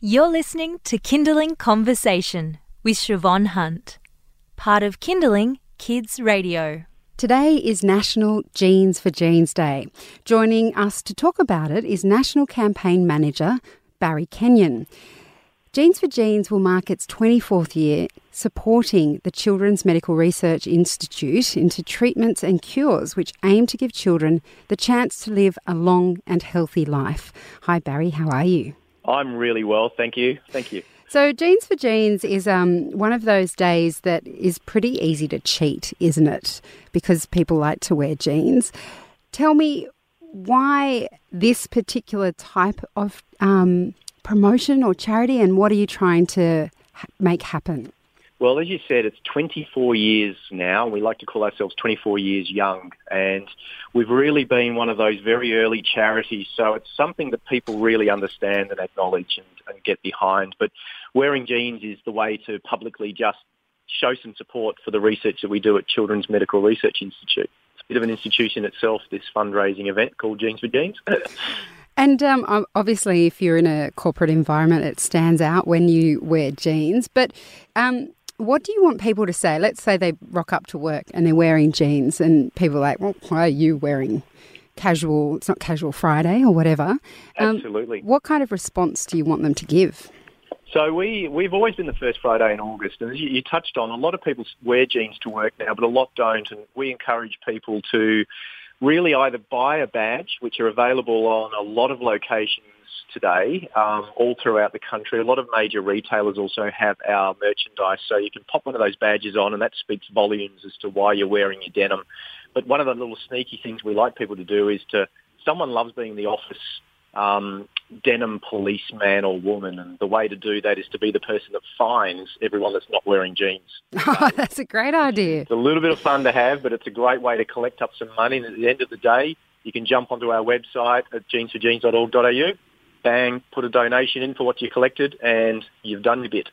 You're listening to Kinderling Conversation with Siobhan Hunt, part of Kinderling Kids Radio. Today is National Jeans for Genes Day. Joining us to talk about it is National Campaign Manager Barry Kenyon. Jeans for Genes will mark its 24th year supporting the Children's Medical Research Institute into treatments and cures which aim to give children the chance to live a long and healthy life. Hi, Barry, how are you? I'm really well, thank you. Thank you. So, Jeans for Genes is um, one of those days that is pretty easy to cheat, isn't it? Because people like to wear jeans. Tell me why this particular type of um, promotion or charity, and what are you trying to ha- make happen? Well, as you said, it's 24 years now. We like to call ourselves 24 years young. And we've really been one of those very early charities. So it's something that people really understand and acknowledge and, and get behind. But wearing jeans is the way to publicly just show some support for the research that we do at Children's Medical Research Institute. It's a bit of an institution itself, this fundraising event called Jeans for Genes. And um, obviously, if you're in a corporate environment, it stands out when you wear jeans. But um, what do you want people to say? Let's say they rock up to work and they're wearing jeans, and people are like, well, why are you wearing casual? It's not casual Friday or whatever. Um, Absolutely. What kind of response do you want them to give? So we, we've always been the first Friday in August, and as you, you touched on, a lot of people wear jeans to work now, but a lot don't, and we encourage people to really either buy a badge, which are available on a lot of locations today, um, all throughout the country. A lot of major retailers also have our merchandise, so you can pop one of those badges on, and that speaks volumes as to why you're wearing your denim. But one of the little sneaky things we like people to do is to, someone loves being the office um, denim policeman or woman, and the way to do that is to be the person that finds everyone that's not wearing jeans. Oh, that's a great idea. It's a little bit of fun to have, but it's a great way to collect up some money. And at the end of the day, you can jump onto our website at jeansforgenes.org.au, bang, put a donation in for what you collected, and you've done your bit.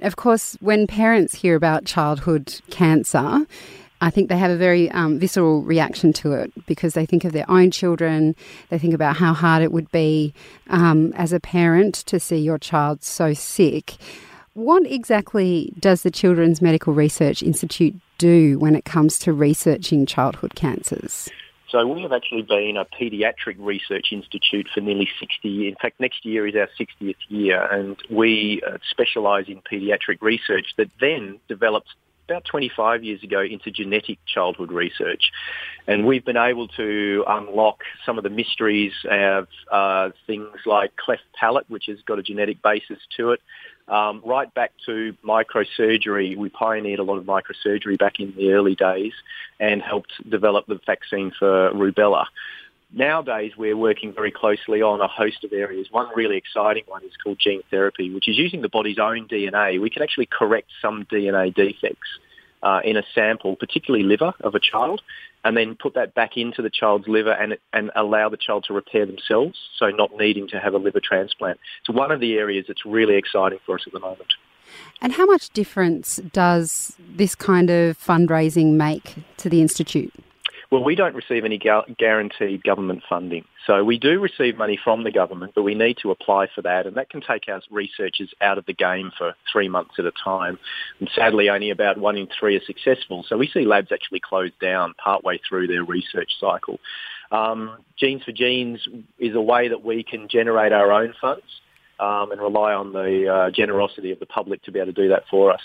Of course, when parents hear about childhood cancer, I think they have a very um, visceral reaction to it because they think of their own children. They think about how hard it would be um, as a parent to see your child so sick. What exactly does the Children's Medical Research Institute do when it comes to researching childhood cancers? So we have actually been a paediatric research institute for nearly 60 years. In fact, next year is our 60th year, and we uh, specialise in paediatric research that then develops about 25 years ago into genetic childhood research. And we've been able to unlock some of the mysteries of uh, things like cleft palate, which has got a genetic basis to it, um, right back to microsurgery. We pioneered a lot of microsurgery back in the early days and helped develop the vaccine for rubella. Nowadays, we're working very closely on a host of areas. One really exciting one is called gene therapy, which is using the body's own DNA. We can actually correct some DNA defects uh, in a sample, particularly liver of a child, and then put that back into the child's liver and, and allow the child to repair themselves, so not needing to have a liver transplant. It's one of the areas that's really exciting for us at the moment. And how much difference does this kind of fundraising make to the Institute? Well, we don't receive any gu- guaranteed government funding. So we do receive money from the government, but we need to apply for that, and that can take our researchers out of the game for three months at a time. And sadly, only about one in three are successful. So we see labs actually close down partway through their research cycle. Um, Jeans for Genes is a way that we can generate our own funds um, and rely on the uh, generosity of the public to be able to do that for us.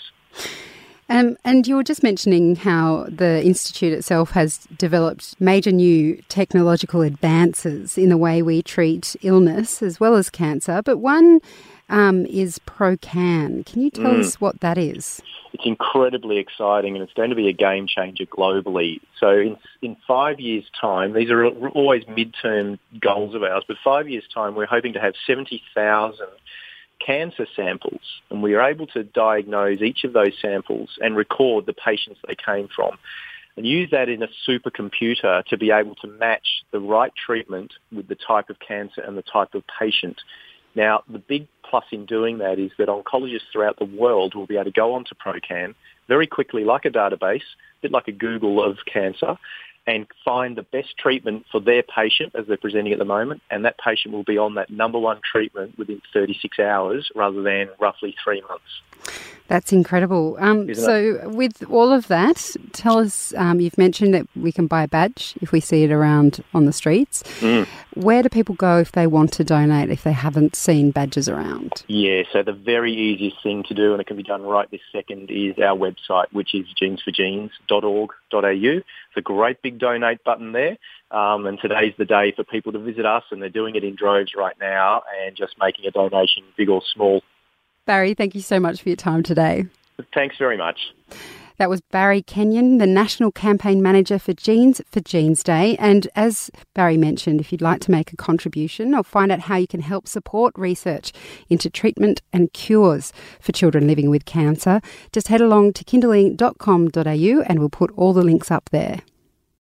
Um, and you were just mentioning how the Institute itself has developed major new technological advances in the way we treat illness as well as cancer, but one um, is ProCan. Can you tell mm. us what that is? It's incredibly exciting and it's going to be a game changer globally. So in, in five years' time, these are always midterm goals of ours, but five years' time, we're hoping to have 70,000 cancer samples, and we are able to diagnose each of those samples and record the patients they came from, and use that in a supercomputer to be able to match the right treatment with the type of cancer and the type of patient. Now, the big plus in doing that is that oncologists throughout the world will be able to go onto ProCan very quickly, like a database, a bit like a Google of cancer, and find the best treatment for their patient as they're presenting at the moment, and that patient will be on that number one treatment within 36 hours rather than roughly three months. That's incredible. Um, so, it? with all of that, tell us um, you've mentioned that we can buy a badge if we see it around on the streets. Mm. Where do people go if they want to donate if they haven't seen badges around? Yeah, so the very easiest thing to do, and it can be done right this second, is our website, which is jeansforgenes.org.au. It's a great big donate button there. Um, and today's the day for people to visit us, and they're doing it in droves right now and just making a donation, big or small. Barry, thank you so much for your time today. Thanks very much. That was Barry Kenyon, the National Campaign Manager for Jeans for Genes Day. And as Barry mentioned, if you'd like to make a contribution or find out how you can help support research into treatment and cures for children living with cancer, just head along to kinderling.com.au and we'll put all the links up there.